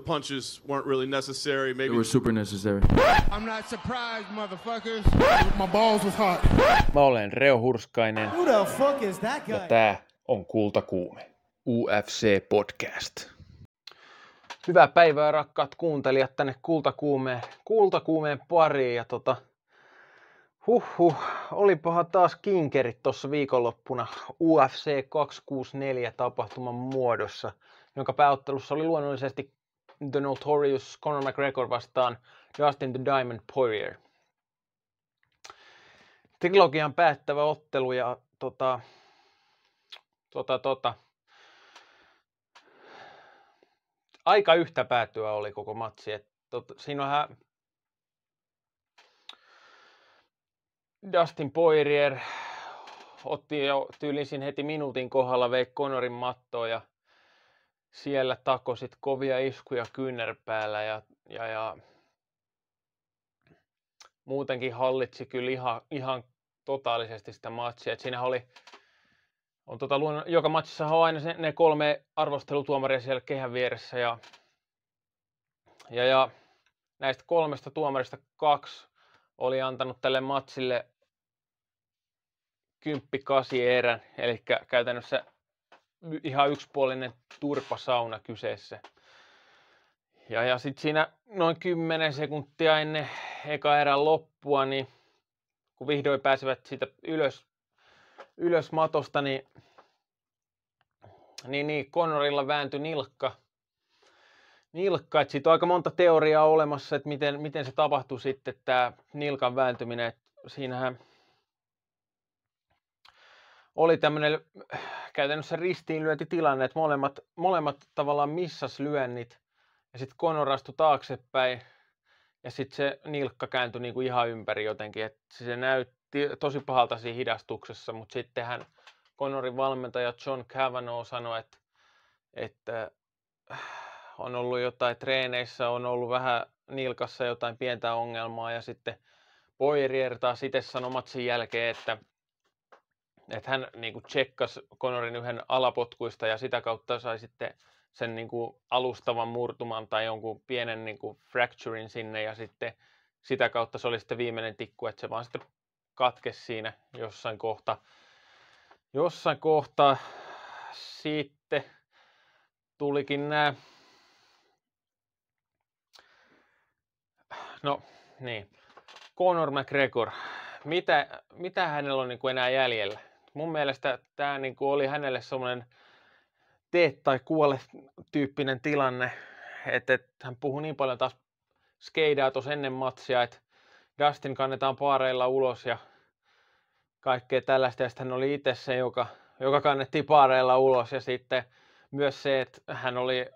punches weren't really necessary. Maybe They were super necessary. I'm not surprised, motherfuckers. My balls was hot. Mä olen Reo Hurskainen Who the fuck is that guy? ja tää on Kultakuume. UFC Podcast. Hyvää päivää rakkaat kuuntelijat tänne Kultakuumeen, Kultakuumeen pariin ja tota, Huhhuh, olipahan taas kinkerit tuossa viikonloppuna UFC 264 tapahtuman muodossa, jonka pääottelussa oli luonnollisesti The Notorious Conor McGregor vastaan Justin the Diamond Poirier. Trilogian päättävä ottelu ja tota, tota, tota, aika yhtä päätyä oli koko matsi. Et, tot, siinä on hän, Dustin Poirier otti jo tyylisin heti minuutin kohdalla, vei Conorin mattoon ja siellä tako sit kovia iskuja kyynärpäällä ja, ja, ja muutenkin hallitsi kyllä ihan, ihan totaalisesti sitä matsia. Et siinä oli, on tota, joka matsissa on aina se, ne kolme arvostelutuomaria siellä kehän vieressä ja, ja, ja näistä kolmesta tuomarista kaksi oli antanut tälle matsille 10-8 erän, eli käytännössä ihan yksipuolinen turpasauna kyseessä. Ja, ja sitten siinä noin 10 sekuntia ennen eka erän loppua, niin kun vihdoin pääsevät siitä ylös, ylös matosta, niin, niin, niin Connorilla vääntyi nilkka. Nilkka, että siitä on aika monta teoriaa olemassa, että miten, miten se tapahtui sitten tämä nilkan vääntyminen. Siinähän oli tämmöinen käytännössä ristiinlyöntitilanne, että molemmat, molemmat tavallaan missas lyönnit ja sitten Conor astui taaksepäin ja sitten se nilkka kääntyi niinku ihan ympäri jotenkin, että se näytti tosi pahalta siinä hidastuksessa, mutta sitten hän Conorin valmentaja John Cavanaugh sanoi, että, että on ollut jotain treeneissä, on ollut vähän nilkassa jotain pientä ongelmaa ja sitten Poirier taas itse sanoi matsin jälkeen, että, että hän niin kuin tsekkasi Conorin yhden alapotkuista ja sitä kautta sai sitten sen niin kuin alustavan murtuman tai jonkun pienen niin kuin fracturin sinne ja sitten sitä kautta se oli sitten viimeinen tikku, että se vaan sitten katkesi siinä jossain kohta. Jossain kohtaa sitten tulikin nämä No niin, Conor McGregor, mitä, mitä hänellä on niin kuin enää jäljellä? Mun mielestä tämä niin kuin oli hänelle semmoinen tee tai kuole tyyppinen tilanne, että, että hän puhui niin paljon taas skeidaa tuossa ennen matsia, että Dustin kannetaan paareilla ulos ja kaikkea tällaista, ja sitten hän oli itse se, joka, joka kannettiin paareilla ulos, ja sitten myös se, että hän oli,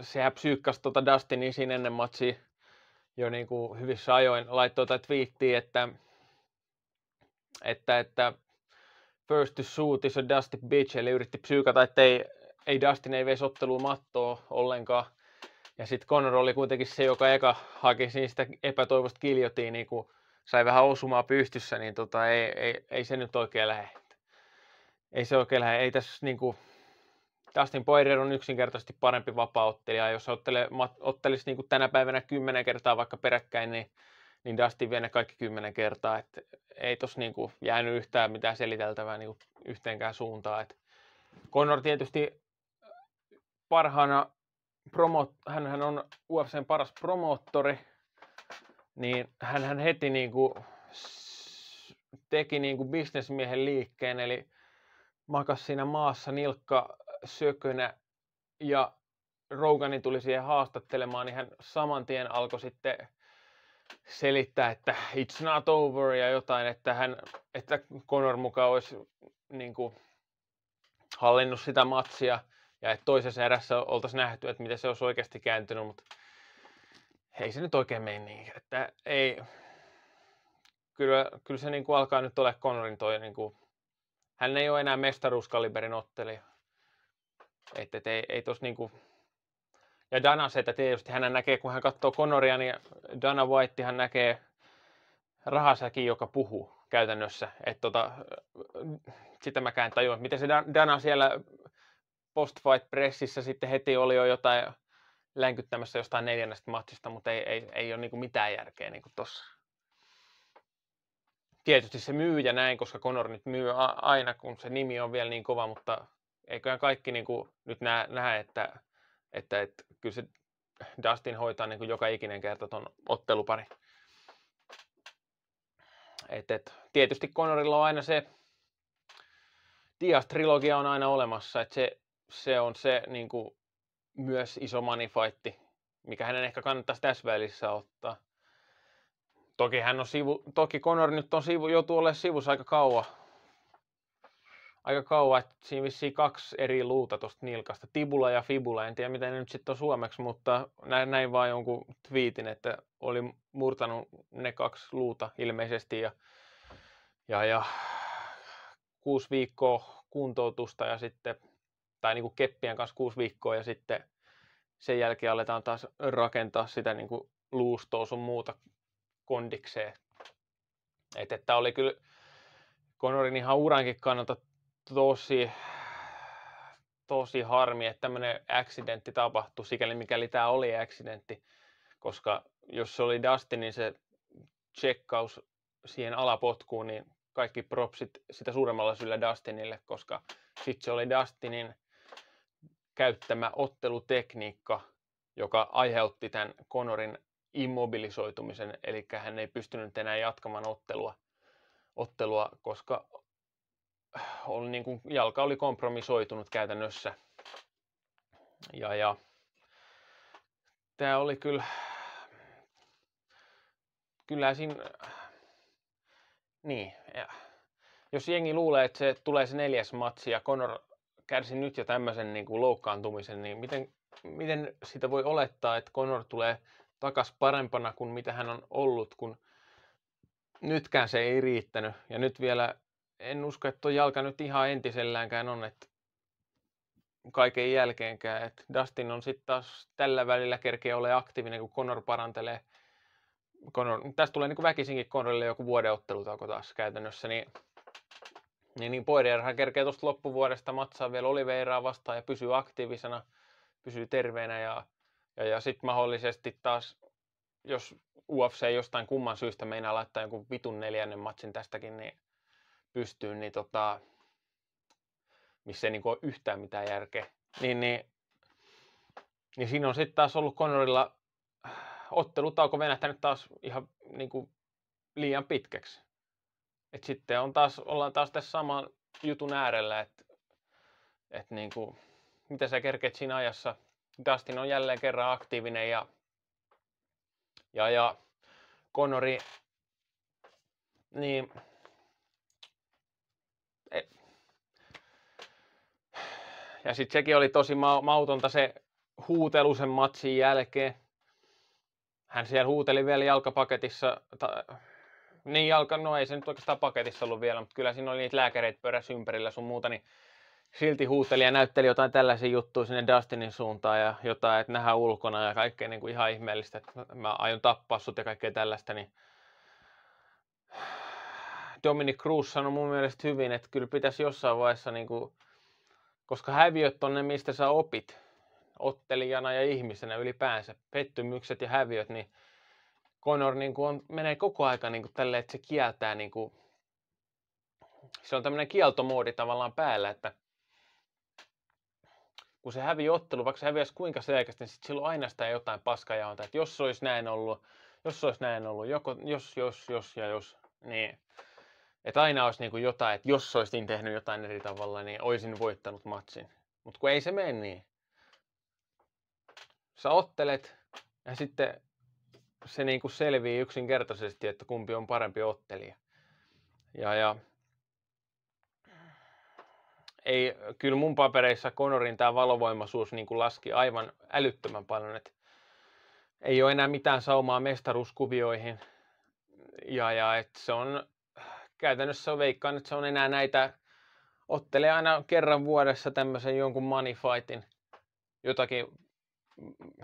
sehän psyykkasi tuota Dustin isin ennen matsia, jo niin kuin hyvissä ajoin. Laittoi tätä twiittiä, että, että, että first to shoot is a dusty bitch, eli yritti psyykata, että ei, ei Dustin ei veisi otteluun mattoa ollenkaan. Ja sitten Conor oli kuitenkin se, joka eka haki niistä epätoivosta kiljotiin, niin kun sai vähän osumaa pystyssä, niin tota, ei, ei, ei, se nyt oikein lähde. Ei se oikein lähde. Ei tässä niin kuin, Dustin Poirier on yksinkertaisesti parempi vapaa-ottelija. Jos ottelee, ottelisi niin tänä päivänä kymmenen kertaa vaikka peräkkäin, niin, niin Dustin vie ne kaikki kymmenen kertaa. Et ei tos niin kuin jäänyt yhtään mitään seliteltävää niin kuin yhteenkään suuntaan. Et Conor tietysti parhaana, promo, hän on UFCn paras promoottori, niin hän heti niin kuin teki niin kuin bisnesmiehen liikkeen, eli makas siinä maassa nilkka sökönä ja Rogani tuli siihen haastattelemaan, niin hän saman tien alkoi sitten selittää, että it's not over ja jotain, että, hän, että Conor mukaan olisi niin kuin, hallinnut sitä matsia ja että toisessa erässä oltaisiin nähty, että miten se olisi oikeasti kääntynyt, mutta ei se nyt oikein mene niin, että ei, kyllä, kyllä se niin kuin alkaa nyt olla Conorin toi, niin kuin, hän ei ole enää mestaruuskaliberin ottelija. Että et ei, ei tos niinku... Ja Dana se, että tietysti hän näkee, kun hän katsoo Conoria, niin Dana White hän näkee rahasäkin, joka puhuu käytännössä. Että tota, sitä mäkään tajuan, miten se Dana siellä post-fight pressissä sitten heti oli jo jotain länkyttämässä jostain neljännestä matsista, mutta ei, ei, ei ole niin mitään järkeä niin kuin tossa. Tietysti se myy ja näin, koska Conor nyt myy aina, kun se nimi on vielä niin kova, mutta eiköhän kaikki niin kuin nyt näe, näe että, että, että kyllä se Dustin hoitaa niin kuin joka ikinen kerta ton ottelupari. Et, et, tietysti Conorilla on aina se, Dias-trilogia on aina olemassa, että se, se on se niin kuin, myös iso moneyfightti, mikä hänen ehkä kannattaisi tässä välissä ottaa. Toki hän on sivu, toki Conor nyt on sivu, joutuu olemaan sivussa aika kauan. Aika kauan, että siinä vissiin kaksi eri luuta tuosta nilkasta, tibula ja fibula, en tiedä miten ne nyt sitten on suomeksi, mutta näin, näin vaan jonkun twiitin, että oli murtanut ne kaksi luuta ilmeisesti ja, ja, ja kuusi viikkoa kuntoutusta ja sitten, tai niin kuin keppien kanssa kuusi viikkoa ja sitten sen jälkeen aletaan taas rakentaa sitä niin kuin luustoa sun muuta kondikseen. Että, että oli kyllä Conorin ihan urankin kannalta tosi, tosi harmi, että tämmöinen accidentti tapahtui, sikäli mikäli tämä oli accidentti, koska jos se oli Dustin, niin se tsekkaus siihen alapotkuun, niin kaikki propsit sitä suuremmalla syyllä Dustinille, koska sitten se oli Dustinin käyttämä ottelutekniikka, joka aiheutti tämän Conorin immobilisoitumisen, eli hän ei pystynyt enää jatkamaan ottelua, ottelua koska oli niin kuin, jalka oli kompromisoitunut käytännössä. Ja, ja tämä oli kyllä, kyllä siinä, niin, ja, jos jengi luulee, että se tulee se neljäs matsi ja Conor kärsi nyt jo tämmöisen niin kuin loukkaantumisen, niin miten, miten sitä voi olettaa, että Conor tulee takas parempana kuin mitä hän on ollut, kun nytkään se ei riittänyt. Ja nyt vielä en usko, että tuo jalka nyt ihan entiselläänkään on, että kaiken jälkeenkään. Että Dustin on sitten taas tällä välillä kerkeä ole aktiivinen, kun Conor parantelee. Conor, tästä tulee niin väkisinkin Conorille joku vuoden ottelutauko taas käytännössä, niin niin, niin Poirierhan kerkee tuosta loppuvuodesta matsaa vielä Oliveiraa vastaan ja pysyy aktiivisena, pysyy terveenä ja, ja, ja sitten mahdollisesti taas, jos UFC jostain kumman syystä meinaa laittaa jonkun vitun neljännen matsin tästäkin, niin pystyy, niin tota, missä ei niin ole yhtään mitään järkeä, niin, niin, niin siinä on sitten taas ollut Conorilla ottelutauko venähtänyt taas ihan niin kuin liian pitkäksi. Et sitten on taas, ollaan taas tässä saman jutun äärellä, että et niin kuin, mitä sä kerkeet siinä ajassa. Dustin on jälleen kerran aktiivinen ja, ja, ja Conori, niin ja sitten sekin oli tosi ma- mautonta se huutelu sen matsin jälkeen. Hän siellä huuteli vielä jalkapaketissa, ta- niin jalka, no ei se nyt oikeastaan paketissa ollut vielä, mutta kyllä siinä oli niitä lääkäreitä pyörässä ympärillä sun muuta, niin silti huuteli ja näytteli jotain tällaisia juttuja sinne Dustinin suuntaan ja jotain, että nähdään ulkona ja kaikkea niin kuin ihan ihmeellistä, että mä aion tappaa sut ja kaikkea tällaista, niin Dominic Cruz sanoi mun mielestä hyvin, että kyllä pitäisi jossain vaiheessa, niin kuin, koska häviöt on ne, mistä sä opit ottelijana ja ihmisenä ylipäänsä, pettymykset ja häviöt, niin Conor niin kuin on, menee koko aika niin kuin tälle, että se kieltää, niin kuin, se on tämmöinen kieltomoodi tavallaan päällä, että kun se hävii ottelu, vaikka se häviäisi kuinka selkeästi, niin sitten silloin aina sitä jotain paskajaonta, että jos se olisi näin ollut, jos se olisi näin ollut, joko, jos, jos, jos ja jos, niin että aina olisi niin kuin jotain, että jos olisin tehnyt jotain eri tavalla, niin olisin voittanut matsin. Mutta kun ei se mene niin. Sä ottelet ja sitten se niin kuin selvii yksinkertaisesti, että kumpi on parempi ottelija. Ja, ja ei, kyllä mun papereissa Conorin tämä valovoimaisuus niin kuin laski aivan älyttömän paljon, että ei ole enää mitään saumaa mestaruuskuvioihin. Ja, ja että se on käytännössä on veikkaan, että se on enää näitä, ottelee aina kerran vuodessa tämmöisen jonkun money fightin, jotakin,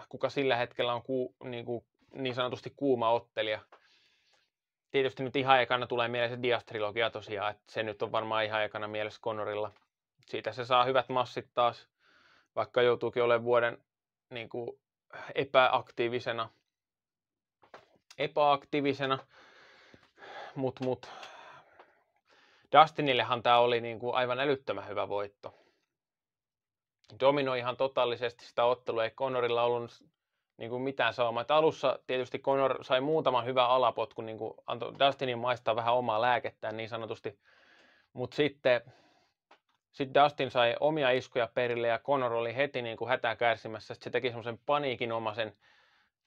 kuka sillä hetkellä on ku, niin kuin niin sanotusti kuuma ottelija. Tietysti nyt ihan ekana tulee mieleen se Dias-trilogia tosiaan, että se nyt on varmaan ihan ekana mielessä Conorilla. Siitä se saa hyvät massit taas, vaikka joutuukin olemaan vuoden niin kuin epäaktiivisena, epäaktiivisena, mutta mut, Dustinillehan tämä oli niin kuin aivan älyttömän hyvä voitto. Dominoi ihan totaalisesti sitä ottelua, ei Connorilla ollut niin kuin mitään saumaa. Että alussa tietysti Connor sai muutaman hyvän alapotkun, niin kuin antoi Dustinin maistaa vähän omaa lääkettään niin sanotusti. Mutta sitten sit Dustin sai omia iskuja perille ja Connor oli heti niin kuin hätää kärsimässä. Sitten se teki semmoisen paniikinomaisen,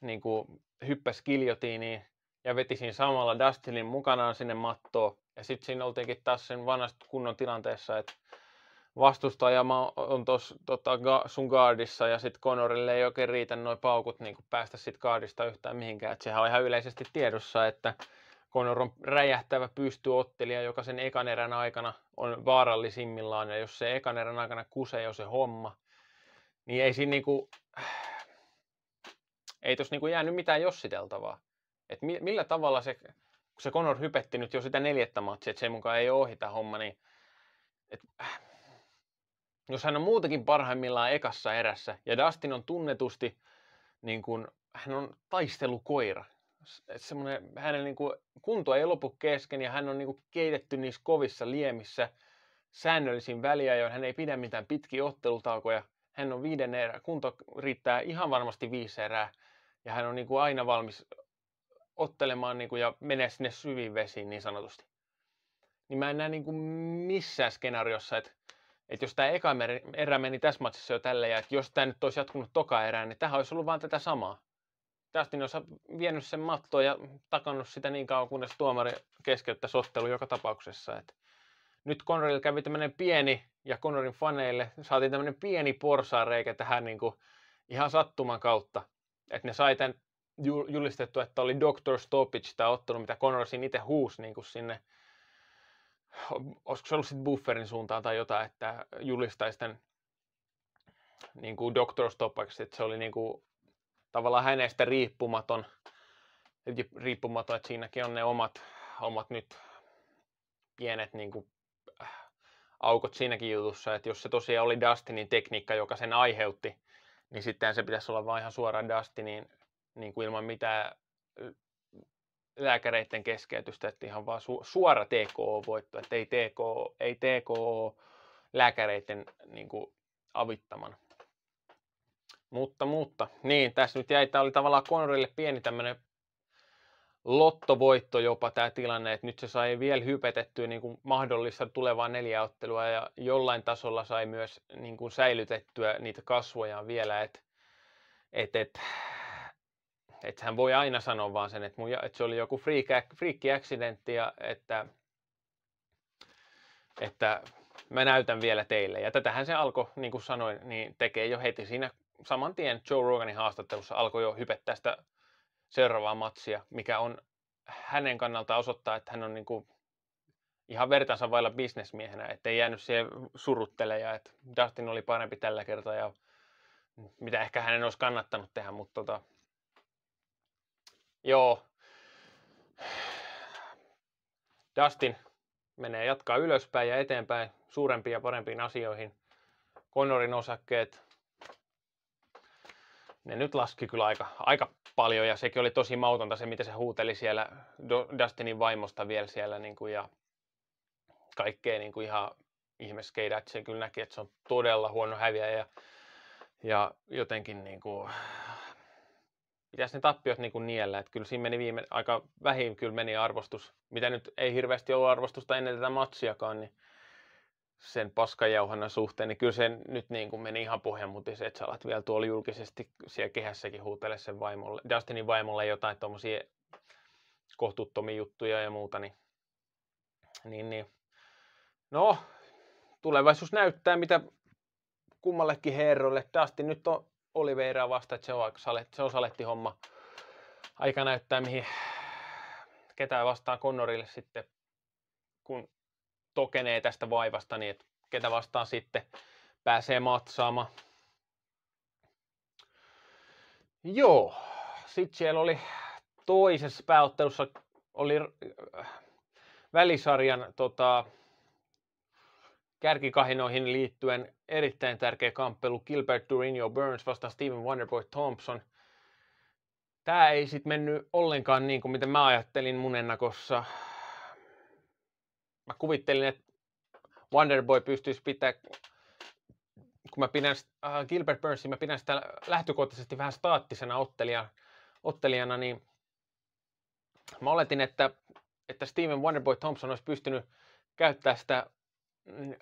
niin kuin hyppäsi kiljotiiniin ja veti siinä samalla Dustinin mukanaan sinne mattoon. Ja sitten siinä oltiinkin taas sen vanhasta kunnon tilanteessa, että vastustaja on tuossa tota, sun guardissa ja sitten Conorille ei oikein riitä noin paukut niin päästä sit guardista yhtään mihinkään. Et sehän on ihan yleisesti tiedossa, että Conor on räjähtävä pystyottelija, joka sen ekan erän aikana on vaarallisimmillaan ja jos se ekan erän aikana kusee jo se homma, niin ei siinä niinku, ei tossa niinku jäänyt mitään jossiteltavaa. Et millä tavalla se, kun se Conor hypetti nyt jo sitä neljättä matsia, että se mukaan ei ohita homma, niin et, jos hän on muutakin parhaimmillaan ekassa erässä, ja Dustin on tunnetusti, niin kuin, hän on taistelukoira. Semmoinen, hänen niin kuin, kunto ei lopu kesken, ja hän on niin kuin, keitetty niissä kovissa liemissä säännöllisin väliajoin. Hän ei pidä mitään pitkiä ottelutaukoja. Hän on viiden erä, kunto riittää ihan varmasti viisi erää, ja hän on niin kuin, aina valmis ottelemaan niin kuin, ja menee sinne syviin vesiin niin sanotusti. Niin mä en näe niin kuin, missään skenaariossa, että että jos tämä eka erä meni tässä matsissa jo tälle ja että jos tämä nyt olisi jatkunut toka erään, niin tähän olisi ollut vain tätä samaa. Tästä olisi vienyt sen mattoon ja takannut sitä niin kauan, kunnes tuomari keskeyttäisi ottelu joka tapauksessa. Et nyt Connorilla kävi tämmöinen pieni, ja Connorin faneille saatiin tämmöinen pieni porsaareikä tähän niin kuin ihan sattuman kautta. Että ne sai tämän julistettu, että oli Doctor Stoppage tämä ottelu, mitä Connor siinä itse huusi niin kuin sinne olisiko se ollut sitten bufferin suuntaan tai jotain, että julistaisi tämän niin kuin Doctor Stoppaksi, että se oli niin kuin, tavallaan hänestä riippumaton, riippumaton, että siinäkin on ne omat, omat nyt pienet niin kuin, aukot siinäkin jutussa, että jos se tosiaan oli Dustinin tekniikka, joka sen aiheutti, niin sitten se pitäisi olla vain ihan suoraan Dustinin niin kuin ilman mitään lääkäreiden keskeytystä, että ihan vaan su- suora TKO-voitto, että ei TKO, ei TKO lääkäreiden niin kuin, avittamana. Mutta, mutta, niin, tässä nyt jäi, tämä oli tavallaan Connorille pieni tämmöinen lottovoitto jopa tämä tilanne, että nyt se sai vielä hypetettyä niin kuin mahdollista tulevaa neljäottelua ja jollain tasolla sai myös niin kuin säilytettyä niitä kasvojaan vielä, että et, et, että hän voi aina sanoa vaan sen, että, mun, että se oli joku freakki accidentti ja että, että mä näytän vielä teille. Ja tätähän se alkoi, niin kuin sanoin, niin tekee jo heti siinä saman tien Joe Roganin haastattelussa alkoi jo hypettää sitä seuraavaa matsia, mikä on hänen kannalta osoittaa, että hän on niin kuin ihan vertansa vailla bisnesmiehenä, ettei jäänyt siihen suruttelemaan, että Dustin oli parempi tällä kertaa ja mitä ehkä hänen olisi kannattanut tehdä, mutta tota, Joo. Dustin menee jatkaa ylöspäin ja eteenpäin suurempiin ja parempiin asioihin. Connorin osakkeet, ne nyt laski kyllä aika, aika paljon ja sekin oli tosi mautonta se, mitä se huuteli siellä Dustinin vaimosta vielä siellä niin kuin, ja kaikkea niin kuin ihan ihmeskeidä, että se kyllä näki, että se on todella huono häviä ja, ja jotenkin niin kuin, pitäisi ne tappiot niin kuin niellä. Että kyllä siinä meni viime, aika vähin kyllä meni arvostus, mitä nyt ei hirveästi ollut arvostusta ennen tätä matsiakaan, niin sen paskajauhannan suhteen, niin kyllä se nyt niin kuin meni ihan pohjanmutiseen, että sä alat vielä tuolla julkisesti siellä kehässäkin huutele sen vaimolle, Dustinin vaimolle jotain tuommoisia kohtuuttomia juttuja ja muuta, niin, niin, niin. no, tulevaisuus näyttää, mitä kummallekin herroille. Dustin nyt on Oliveira vasta, että se on, salet, se on saletti homma. Aika näyttää, mihin ketään vastaan Connorille sitten, kun tokenee tästä vaivasta, niin että ketä vastaan sitten pääsee matsaamaan. Joo, sitten siellä oli toisessa pääottelussa oli äh, välisarjan tota, kärkikahinoihin liittyen erittäin tärkeä kamppelu Gilbert Durinho Burns vastaan Steven Wonderboy Thompson. Tämä ei sitten mennyt ollenkaan niin kuin miten mä ajattelin mun ennakossa. Mä kuvittelin, että Wonderboy pystyisi pitää, kun mä pidän äh, Gilbert Burnsin, mä pidän sitä lähtökohtaisesti vähän staattisena ottelija, ottelijana, niin mä oletin, että, että Steven Wonderboy Thompson olisi pystynyt käyttää sitä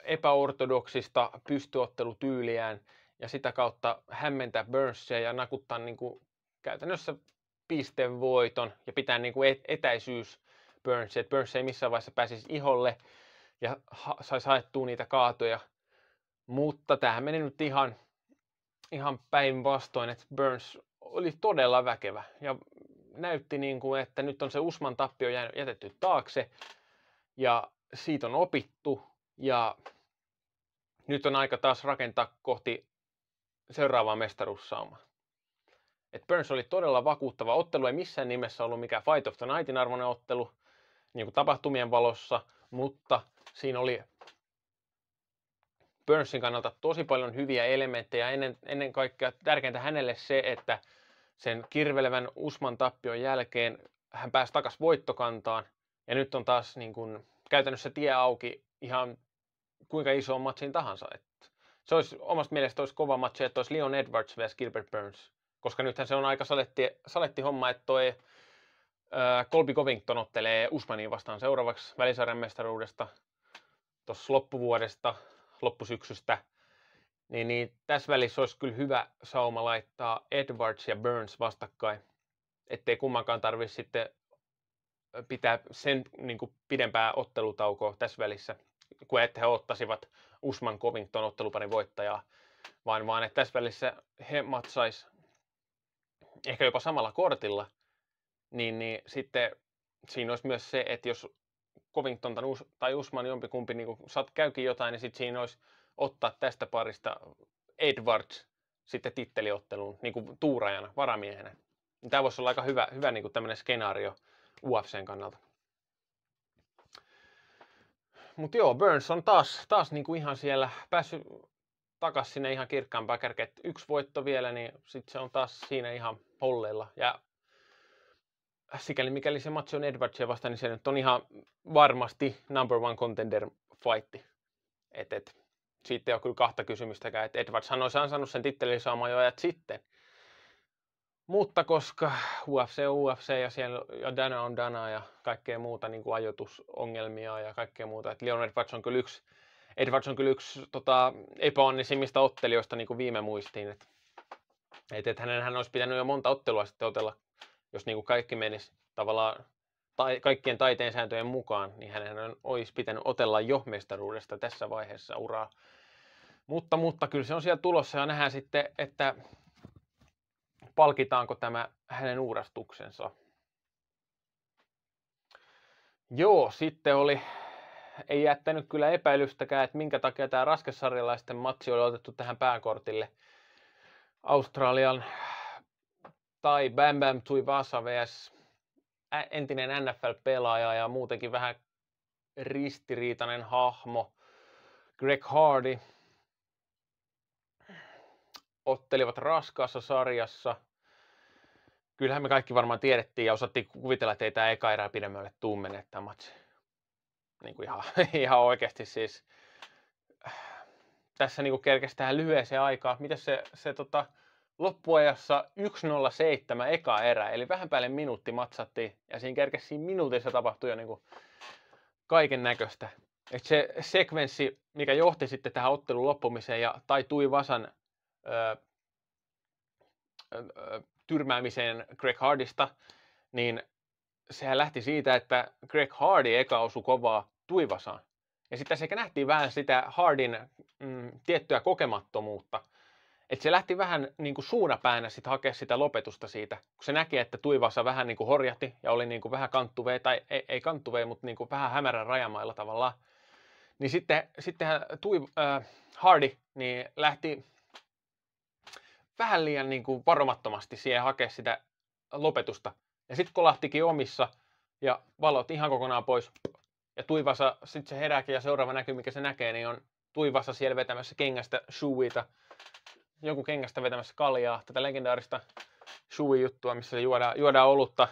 epäortodoksista pystyottelutyyliään ja sitä kautta hämmentää Burnsia ja nakuttaa niin kuin käytännössä pistevoiton ja pitää niin kuin etäisyys Burnsia, että Burns ei missään vaiheessa pääsisi iholle ja ha- saisi haettua niitä kaatoja. Mutta tähän meni nyt ihan, ihan päinvastoin, että Burns oli todella väkevä ja näytti niin kuin, että nyt on se Usman tappio jätetty taakse ja siitä on opittu ja nyt on aika taas rakentaa kohti seuraavaa mestaruussaumaa. Et Burns oli todella vakuuttava ottelu, ei missään nimessä ollut mikään Fight of the Nightin arvoinen ottelu niin kuin tapahtumien valossa, mutta siinä oli Burnsin kannalta tosi paljon hyviä elementtejä. Ennen, ennen kaikkea tärkeintä hänelle se, että sen kirvelevän Usman tappion jälkeen hän pääsi takaisin voittokantaan. Ja nyt on taas niin kuin, käytännössä tie auki ihan kuinka iso matsiin tahansa. Et se olisi omasta mielestä olisi kova matsi, että olisi Leon Edwards vs. Gilbert Burns. Koska nythän se on aika saletti, saletti homma, että toi äh, Colby Covington ottelee Usmaniin vastaan seuraavaksi välisarjan mestaruudesta tuossa loppuvuodesta, loppusyksystä. Niin, niin tässä välissä olisi kyllä hyvä sauma laittaa Edwards ja Burns vastakkain, ettei kummankaan tarvitse sitten pitää sen niin kuin pidempää ottelutaukoa tässä välissä, kuin että he ottaisivat Usman Covington otteluparin voittajaa, vaan, vaan että tässä välissä he matsais ehkä jopa samalla kortilla, niin, niin sitten siinä olisi myös se, että jos Covington tai Usman jompikumpi niin käykin jotain, niin sitten siinä olisi ottaa tästä parista Edwards sitten titteliotteluun niin kuin tuurajana, varamiehenä. Tämä voisi olla aika hyvä, hyvä niin kuin tämmöinen skenaario UFCn kannalta. Mutta joo, Burns on taas, taas niin kuin ihan siellä päässyt takaisin sinne ihan kirkkaampaan kärkeen. Yksi voitto vielä, niin sitten se on taas siinä ihan polleilla. Ja sikäli mikäli se match on Edwardsia vastaan, niin se nyt on ihan varmasti number one contender fightti. Et, et, siitä ei ole kyllä kahta kysymystäkään, että Edwardshan olisi ansainnut sen tittelin saamaan jo ajat sitten. Mutta koska UFC on UFC ja siellä ja Dana on Dana ja kaikkea muuta niin kuin ajoitusongelmia ja kaikkea muuta, että Leon Edwards on kyllä yksi, Edwards on kyllä yksi tota, epäonnisimmista ottelijoista niin kuin viime muistiin. Että et, et hänen hän olisi pitänyt jo monta ottelua sitten otella, jos niin kuin kaikki menisi tavallaan tai, kaikkien taiteen sääntöjen mukaan, niin hänen olisi pitänyt otella jo mestaruudesta tässä vaiheessa uraa. Mutta, mutta kyllä se on siellä tulossa ja nähdään sitten, että palkitaanko tämä hänen uurastuksensa. Joo, sitten oli, ei jättänyt kyllä epäilystäkään, että minkä takia tämä raskesarjalaisten matsi oli otettu tähän pääkortille. Australian tai Bam Bam Tuivasa vs entinen NFL-pelaaja ja muutenkin vähän ristiriitainen hahmo Greg Hardy ottelivat raskaassa sarjassa. Kyllähän me kaikki varmaan tiedettiin ja osattiin kuvitella, että ei tämä eka erää pidemmälle tuu. Niin kuin ihan, ihan oikeasti siis. Tässä niin kerkesi tähän lyhyeseen aikaan. Miten se, se tota, loppuajassa 1.07 eka erä, eli vähän päälle minuutti matsattiin, ja siinä kerkesi siinä minuutissa tapahtui jo niin kaiken näköistä. Et se sekvenssi, mikä johti sitten tähän ottelun loppumiseen ja tai Tui Vasan tyrmäämiseen Greg Hardista, niin sehän lähti siitä, että Greg Hardy eka osui kovaa Tuivasaan. Ja sitten sekä nähtiin vähän sitä Hardin mm, tiettyä kokemattomuutta, että se lähti vähän niin kuin suunapäänä sitten hakea sitä lopetusta siitä, kun se näki, että Tuivassa vähän niin kuin horjahti ja oli niin kuin vähän kanttuvei, tai ei, ei kanttuvei, mutta niin kuin vähän hämärän rajamailla tavallaan. Niin sitten, sittenhän Tui, äh, Hardy niin lähti vähän liian niin kuin varomattomasti siihen hakea sitä lopetusta. Ja sitten kolahtikin omissa ja valot ihan kokonaan pois. Ja Tuivasa, sitten se herääkin ja seuraava näky, mikä se näkee, niin on Tuivasa siellä vetämässä kengästä shuita joku kengästä vetämässä kaljaa, tätä legendaarista juttua, missä juodaan, juodaan olutta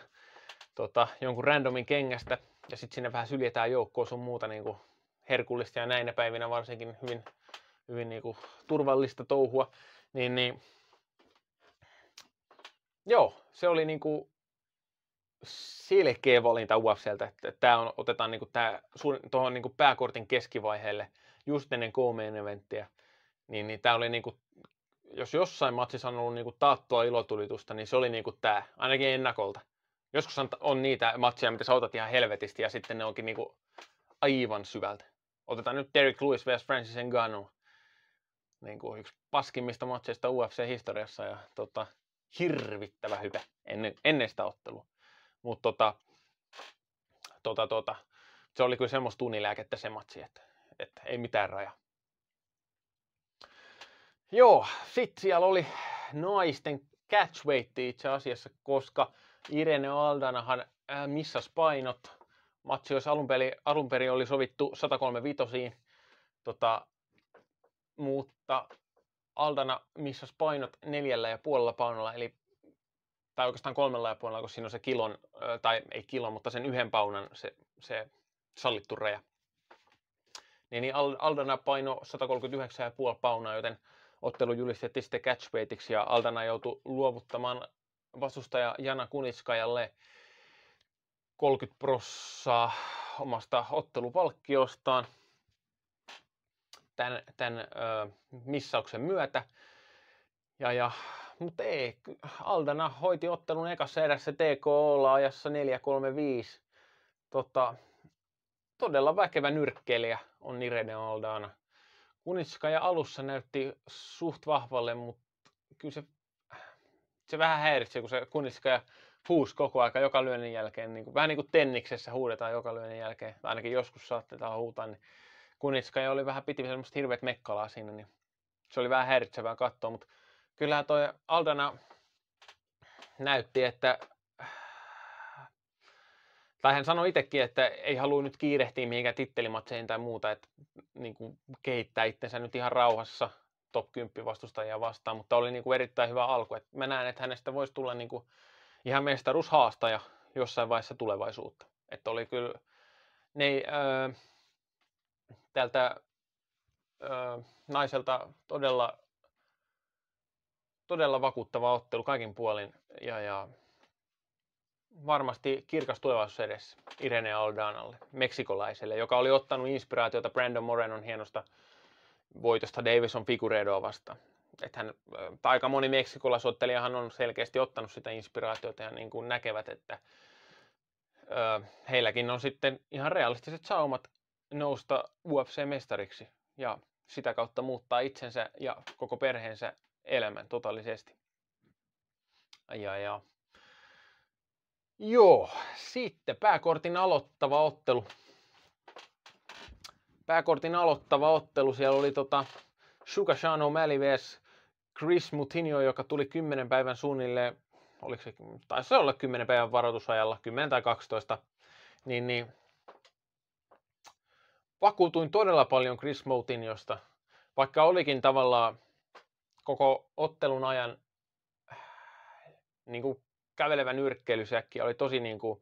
tota, jonkun randomin kengästä ja sitten sinne vähän syljetään joukkoa sun muuta niin kuin herkullista ja näinä päivinä varsinkin hyvin, hyvin niin kuin turvallista touhua. Niin, niin, joo, se oli niin kuin selkeä valinta UFCltä, että tämä on, otetaan niin tämä, tuohon niin pääkortin keskivaiheelle just ennen k eventtiä. Niin, niin tämä oli niin kuin, jos jossain matsissa on ollut niin kuin taattua ilotulitusta, niin se oli niin kuin tämä, ainakin ennakolta. Joskus on, on niitä matseja, mitä sä otat ihan helvetisti ja sitten ne onkin niin kuin aivan syvältä. Otetaan nyt Derek Lewis vs. Francis Ngannou. Niin kuin yksi paskimmista matseista UFC-historiassa ja tota, hirvittävä hype ennen, ennen sitä ottelua. Mutta tota, tota, tota, se oli kyllä semmoista tunilääkettä se matsi, että, että ei mitään raja. Joo, sitten siellä oli naisten catchweight itse asiassa, koska Irene Aldanahan äh, missas painot. Matsi olisi alun perin, alun perin oli sovittu 135 tota, mutta Aldana missas painot neljällä ja puolella paunalla, eli tai oikeastaan kolmella ja puolella, kun siinä on se kilon, tai ei kilon, mutta sen yhden paunan se, se sallittu reja. Niin, niin Aldana paino 139,5 paunaa, joten ottelu julistettiin sitten catchweightiksi ja Aldana joutui luovuttamaan vastustaja Jana Kunitskajalle 30 prossaa omasta ottelupalkkiostaan tämän, tämän ö, missauksen myötä. Ja, ja, mutta ei, Aldana hoiti ottelun ekassa erässä TKOlla ajassa 4-3-5. Tota, todella väkevä nyrkkeilijä on Irene Aldana. Kunitska ja alussa näytti suht vahvalle, mutta kyllä se, se vähän häiritsee, kun se Kunitska ja huus koko aika joka lyönnin jälkeen. Niin kuin, vähän niin kuin tenniksessä huudetaan joka lyönnin jälkeen. Ainakin joskus saatetaan huutaa. Niin Kunitska ja oli vähän piti semmoista hirveät mekkalaa siinä, niin se oli vähän häiritsevää katsoa, mutta kyllähän toi Aldana näytti, että tai hän sanoi itsekin, että ei halua nyt kiirehtiä mihinkään tittelimatseihin tai muuta, että niin kuin kehittää itsensä nyt ihan rauhassa top 10 vastustajia vastaan, mutta oli niin kuin erittäin hyvä alku. että mä näen, että hänestä voisi tulla niin kuin ihan mestaruushaastaja jossain vaiheessa tulevaisuutta. Että oli kyllä, ne, öö, tältä öö, naiselta todella, todella vakuuttava ottelu kaikin puolin ja, ja varmasti kirkas tulevaisuus edessä Irene Aldanalle, meksikolaiselle, joka oli ottanut inspiraatiota Brandon Morenon hienosta voitosta Davison Figueredoa vastaan. Että hän, aika moni meksikolaisottelijahan on selkeästi ottanut sitä inspiraatiota ja niin kuin näkevät, että ö, heilläkin on sitten ihan realistiset saumat nousta UFC-mestariksi ja sitä kautta muuttaa itsensä ja koko perheensä elämän totaalisesti. Ja, ja. Joo, sitten pääkortin aloittava ottelu. Pääkortin aloittava ottelu, siellä oli tota Shuka Shano vs. Chris Mutinho, joka tuli 10 päivän suunnilleen, oliko se, taisi olla 10 päivän varoitusajalla, 10 tai 12, niin, niin vakuutuin todella paljon Chris Moutinhosta, vaikka olikin tavallaan koko ottelun ajan niin kuin kävelevä nyrkkeilysäkki oli tosi niin kuin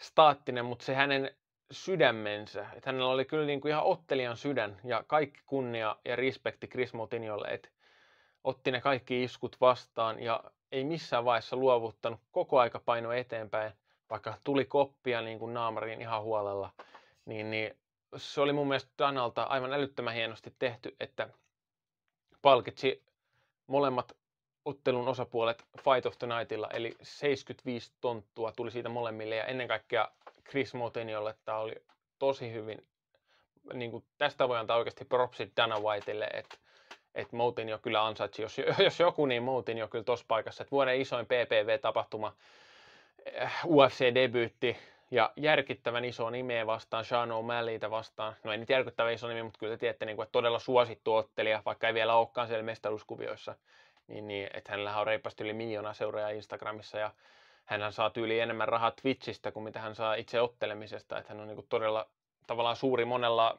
staattinen, mutta se hänen sydämensä, että hänellä oli kyllä niin kuin ihan ottelijan sydän ja kaikki kunnia ja respekti Chris Moutinholle, että otti ne kaikki iskut vastaan ja ei missään vaiheessa luovuttanut, koko aika paino eteenpäin, vaikka tuli koppia niin kuin naamariin ihan huolella, niin, niin se oli mun mielestä Danalta aivan älyttömän hienosti tehty, että palkitsi molemmat ottelun osapuolet Fight of the Nightilla, eli 75 tonttua tuli siitä molemmille ja ennen kaikkea Chris Motiniolle tämä oli tosi hyvin, niin kuin tästä voi antaa oikeasti propsit Dana Whiteille, että että Moutinho kyllä ansaitsi, jos, jos joku, niin Moutinho kyllä tuossa paikassa. Että vuoden isoin PPV-tapahtuma, eh, UFC-debyytti, ja järkittävän iso nimeä vastaan, Sean O'Malleytä vastaan. No ei nyt järkyttävän iso nimi, mutta kyllä te tiedätte, niin kuin, että todella suosittu ottelija, vaikka ei vielä olekaan siellä mestaruuskuvioissa. Niin, niin että hänellä on reippaasti yli miljoona seuraajaa Instagramissa ja hän saa tyyli enemmän rahaa Twitchistä kuin mitä hän saa itse ottelemisesta. Että hän on niin kuin todella tavallaan suuri monella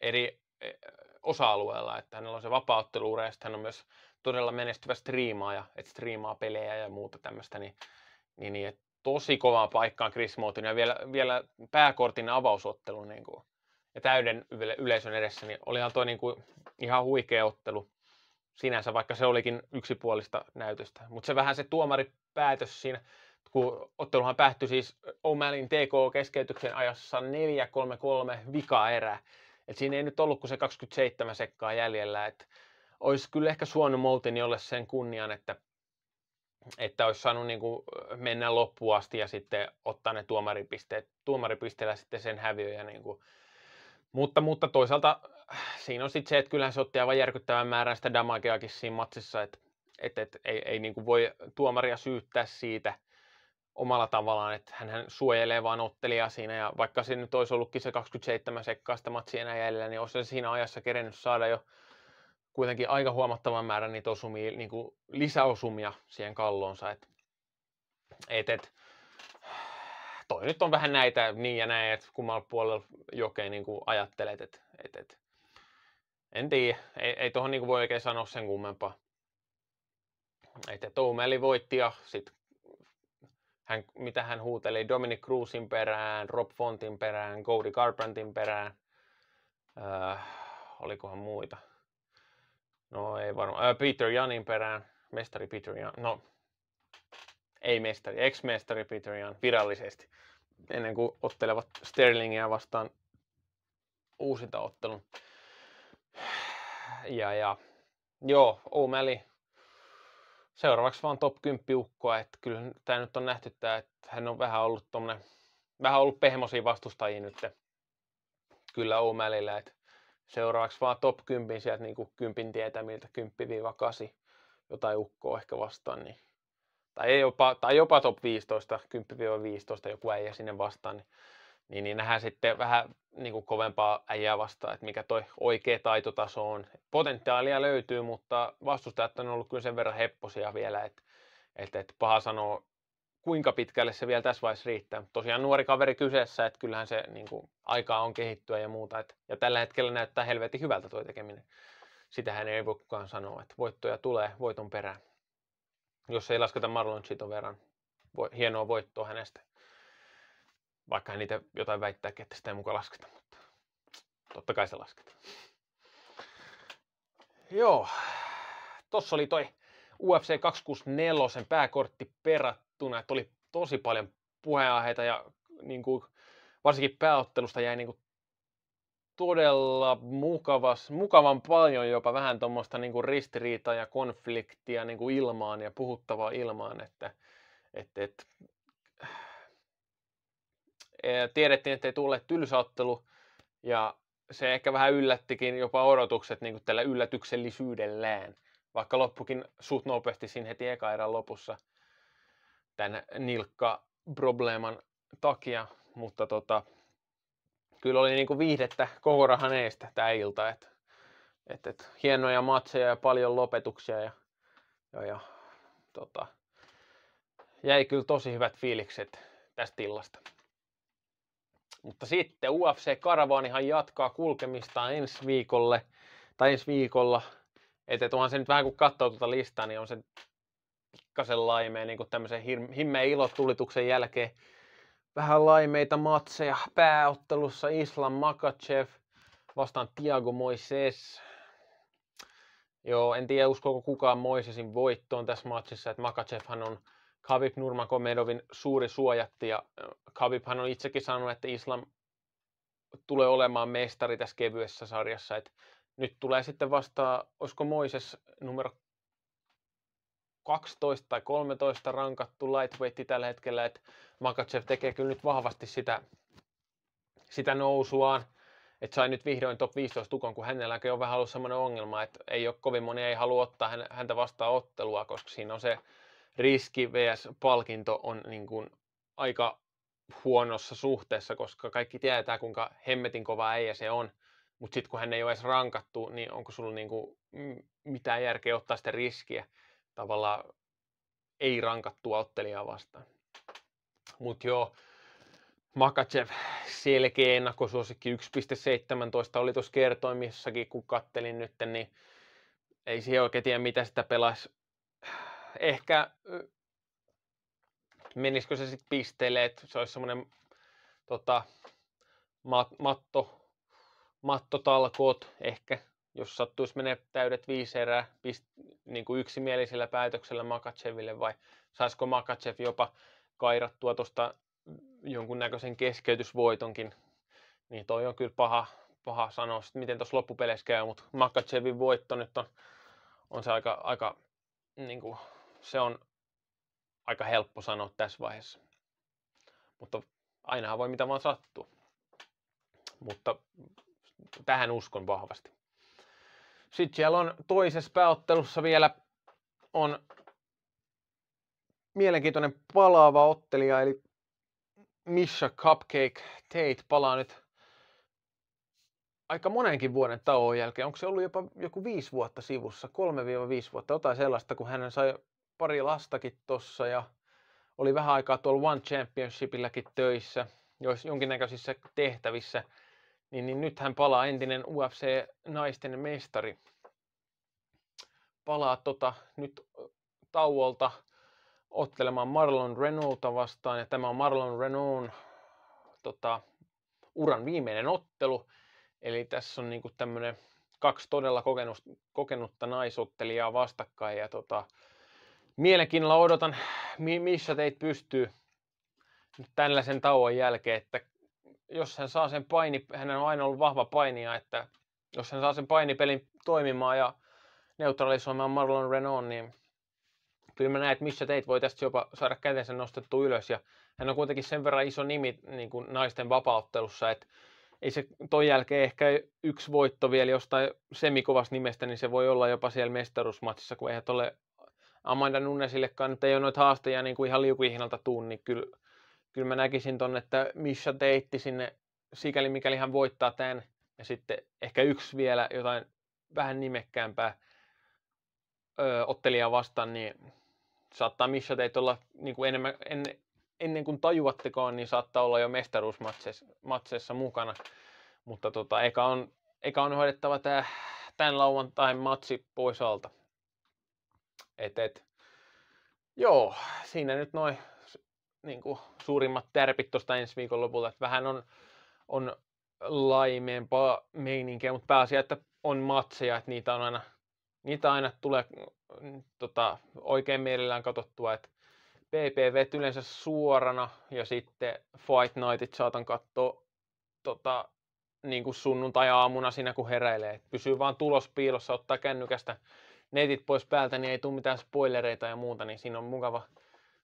eri e, osa-alueella, että hänellä on se vapaa ja hän on myös todella menestyvä striimaaja, että striimaa pelejä ja muuta tämmöistä, niin, niin, niin että tosi kovaa paikkaan Chris Mootin ja vielä, vielä pääkortin avausottelu niin kuin, ja täyden yle, yleisön edessä, niin olihan toi niin kuin, ihan huikea ottelu sinänsä, vaikka se olikin yksipuolista näytöstä. Mutta se vähän se tuomaripäätös siinä, kun otteluhan päättyi siis O'Mallin TK-keskeytyksen ajassa 4-3-3 vika erä. Et siinä ei nyt ollut kuin se 27 sekkaa jäljellä, että olisi kyllä ehkä suonut Moultin jolle sen kunnian, että, että olisi saanut niin kuin mennä loppuun asti ja sitten ottaa ne tuomaripisteet, tuomaripisteellä sitten sen häviö. Ja niin kuin. Mutta, mutta toisaalta siinä on sitten se, että kyllähän se otti aivan järkyttävän määrän sitä damageakin siinä matsissa, että et, et, ei, ei niin kuin voi tuomaria syyttää siitä omalla tavallaan, että hän suojelee vaan ottelijaa siinä ja vaikka se nyt olisi ollutkin se 27 sekkaa sitä matsia enää jäljellä, niin olisi se siinä ajassa kerennyt saada jo kuitenkin aika huomattavan määrän niitä osumia, niin kuin lisäosumia siihen kalloonsa. Et, et, et, toi nyt on vähän näitä niin ja näin, että kummalla puolella jokeen niin kuin ajattelet, että et, et, en tiedä, ei, ei tuohon niin voi oikein sanoa sen kummempaa. Että Toumeli voitti ja sitten hän, mitä hän huuteli Dominic Cruzin perään, Rob Fontin perään, Cody Carpentin perään. Äh, olikohan muita? No ei varmaan. Peter Janin perään, mestari Peter Jan. No, ei mestari, ex-mestari Peter Jan virallisesti. Ennen kuin ottelevat Sterlingia vastaan uusinta ottelun. Ja, ja joo, O'Malley seuraavaksi vaan top 10 ukkoa, että kyllä tämä nyt on nähty tämä, että hän on vähän ollut tommonen, vähän ollut pehmosia vastustajia nyt kyllä O'Malleyllä, että seuraavaksi vaan top 10 sieltä niin kuin 10 tietämiltä 10-8 jotain ukkoa ehkä vastaan, niin, tai, jopa, tai jopa top 15, 10-15 joku äijä sinne vastaan, niin niin, niin nähdään sitten vähän niin kuin kovempaa äijää vastaan, että mikä toi oikea taitotaso on. Potentiaalia löytyy, mutta vastustajat on ollut kyllä sen verran hepposia vielä, että, että, että paha sanoa, kuinka pitkälle se vielä tässä vaiheessa riittää. Tosiaan nuori kaveri kyseessä, että kyllähän se niin kuin, aikaa on kehittyä ja muuta. Että, ja tällä hetkellä näyttää helvetin hyvältä tuo tekeminen. Sitähän ei voi kukaan sanoa, että voittoja tulee voiton perään. Jos ei lasketa Marlon Chiton verran hienoa voittoa hänestä vaikka hän niitä jotain väittääkin, että sitä ei mukaan lasketa, mutta totta kai se lasketaan. Joo, tossa oli toi UFC 264 sen pääkortti perattuna, että oli tosi paljon puheenaiheita ja niin kuin, varsinkin pääottelusta jäi niin kuin, todella mukavas, mukavan paljon jopa vähän tuommoista niin ristiriitaa ja konfliktia niin kuin ilmaan ja puhuttavaa ilmaan, että, että, että tiedettiin, että ei tule tylsäottelu ja se ehkä vähän yllättikin jopa odotukset niin tällä yllätyksellisyydellään, vaikka loppukin suht nopeasti siinä heti eka erän lopussa tämän nilkka-probleeman takia, mutta tota, kyllä oli niin kuin viihdettä koko rahan eestä tämä ilta, että et, et, hienoja matseja ja paljon lopetuksia ja, ja, ja tota, jäi kyllä tosi hyvät fiilikset tästä illasta. Mutta sitten UFC Karavaanihan jatkaa kulkemistaan ensi viikolle, tai ensi viikolla. Että onhan se nyt vähän kun katsoo tuota listaa, niin on se pikkasen laimea niin kuin tämmöisen himmeen ilotulituksen jälkeen. Vähän laimeita matseja pääottelussa Islam Makachev vastaan Tiago Moises. Joo, en tiedä uskoako kukaan Moisesin voittoon tässä matsissa, että Makachevhan on Khabib Nurmagomedovin suuri suojatti ja Khabibhan on itsekin sanonut, että Islam tulee olemaan mestari tässä kevyessä sarjassa. Et nyt tulee sitten vastaan, olisiko Moises numero 12 tai 13 rankattu lightweight tällä hetkellä, että Makachev tekee kyllä nyt vahvasti sitä, sitä nousuaan, että sai nyt vihdoin top 15 tukon, kun hänelläkin on vähän ollut sellainen ongelma, että ei ole kovin moni ei halua ottaa häntä vastaan ottelua, koska siinä on se riski vs. palkinto on niin kuin aika huonossa suhteessa, koska kaikki tietää, kuinka hemmetin kova äijä se on. Mutta sitten kun hän ei ole edes rankattu, niin onko sulla niinku mitään järkeä ottaa sitä riskiä tavallaan ei rankattua ottelijaa vastaan. Mutta joo, Makachev selkeä ennakkosuosikki 1.17 oli tuossa kertoimissakin, kun kattelin nyt, niin ei siihen oikein tiedä, mitä sitä pelaisi. Ehkä menisikö se sitten pisteelle, että se olisi semmoinen tota, mat, matto, mattotalkoot ehkä, jos sattuisi menee täydet viisi erää pist, niin kuin yksimielisellä päätöksellä Makacheville vai saisiko Makachev jopa kairattua tuosta jonkunnäköisen keskeytysvoitonkin, niin toi on kyllä paha, paha sanoa, sitten miten tuossa loppupeleissä käy, mutta Makachevin voitto nyt on, on se aika, aika niin kuin, se on aika helppo sanoa tässä vaiheessa. Mutta ainahan voi mitä vaan sattua. Mutta tähän uskon vahvasti. Sitten siellä on toisessa pääottelussa vielä on mielenkiintoinen palaava ottelija, eli Misha Cupcake Tate palaa nyt aika monenkin vuoden tauon jälkeen. Onko se ollut jopa joku viisi vuotta sivussa, 3-5 vuotta, jotain sellaista, kun hän sai pari lastakin tossa ja oli vähän aikaa tuolla One Championshipilläkin töissä, jos jonkinnäköisissä tehtävissä, niin, niin nyt hän palaa entinen UFC-naisten mestari. Palaa tota, nyt tauolta ottelemaan Marlon Renaulta vastaan, ja tämä on Marlon Renault tota, uran viimeinen ottelu. Eli tässä on niinku tämmöinen kaksi todella kokenut, kokenutta naisottelijaa vastakkain, ja tota, mielenkiinnolla odotan, missä teit pystyy tällaisen tauon jälkeen, että jos hän saa sen paini, hän on aina ollut vahva painija, että jos hän saa sen painipelin toimimaan ja neutralisoimaan Marlon Renault, niin kyllä mä näen, että missä teit voi tästä jopa saada kätensä nostettu ylös. Ja hän on kuitenkin sen verran iso nimi niin kuin naisten vapauttelussa, että ei se ton jälkeen ehkä yksi voitto vielä jostain semikovasta nimestä, niin se voi olla jopa siellä mestaruusmatsissa, kun eihän ole Amanda Nunesillekaan nyt ei ole noita haasteja niin kuin ihan liukuihinalta tuu, niin kyllä, kyllä mä näkisin ton, että Misha teitti sinne sikäli mikäli hän voittaa tämän ja sitten ehkä yksi vielä jotain vähän nimekkäämpää öö, ottelijaa vastaan, niin saattaa Misha teit olla niin kuin enemmän, en, ennen kuin tajuattekaan, niin saattaa olla jo mestaruusmatseissa mukana. Mutta tota, eka, on, eka on hoidettava tämä tämän lauantain matsi pois alta. Et, et, joo, siinä nyt noin niin kuin, suurimmat tärpit tuosta ensi viikon lopulta. Että vähän on, on laimeempaa meininkiä, mutta pääasia, että on matseja, että niitä on aina, niitä aina tulee mm, tota, oikein mielellään katsottua, että PPV yleensä suorana ja sitten Fight Nightit saatan katsoa tota, niin kuin sunnuntai-aamuna siinä kun heräilee. Et pysyy vaan tulos piilossa, ottaa kännykästä netit pois päältä, niin ei tule mitään spoilereita ja muuta, niin siinä on mukava,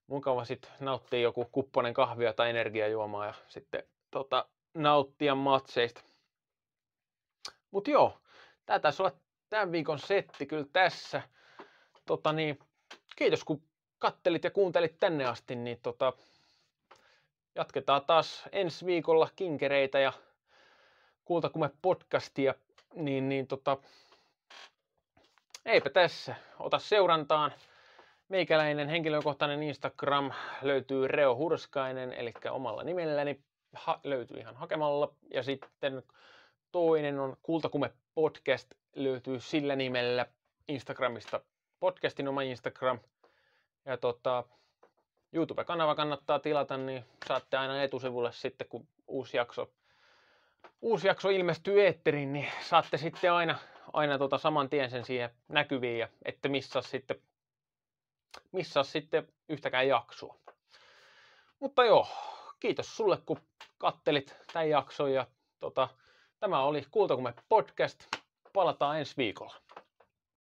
mukava sitten nauttia joku kupponen kahvia tai energiajuomaa ja sitten tota, nauttia matseista. Mutta joo, tämä taisi olla tämän viikon setti kyllä tässä. Tota niin, kiitos kun kattelit ja kuuntelit tänne asti, niin tota, jatketaan taas ensi viikolla kinkereitä ja kuultakumme podcastia, niin, niin tota, eipä tässä. Ota seurantaan. Meikäläinen henkilökohtainen Instagram löytyy Reo Hurskainen, eli omalla nimelläni ha- löytyy ihan hakemalla. Ja sitten toinen on Kultakume Podcast, löytyy sillä nimellä Instagramista podcastin oma Instagram. Ja tota, YouTube-kanava kannattaa tilata, niin saatte aina etusivulle sitten, kun uusi jakso, uusi jakso ilmestyy eetteriin, niin saatte sitten aina aina tota saman tien sen siihen näkyviin ja ette missaa sitten, missaa sitten yhtäkään jaksoa. Mutta joo, kiitos sulle kun kattelit tämän jakson ja tota, tämä oli Kultakumme podcast. Palataan ensi viikolla.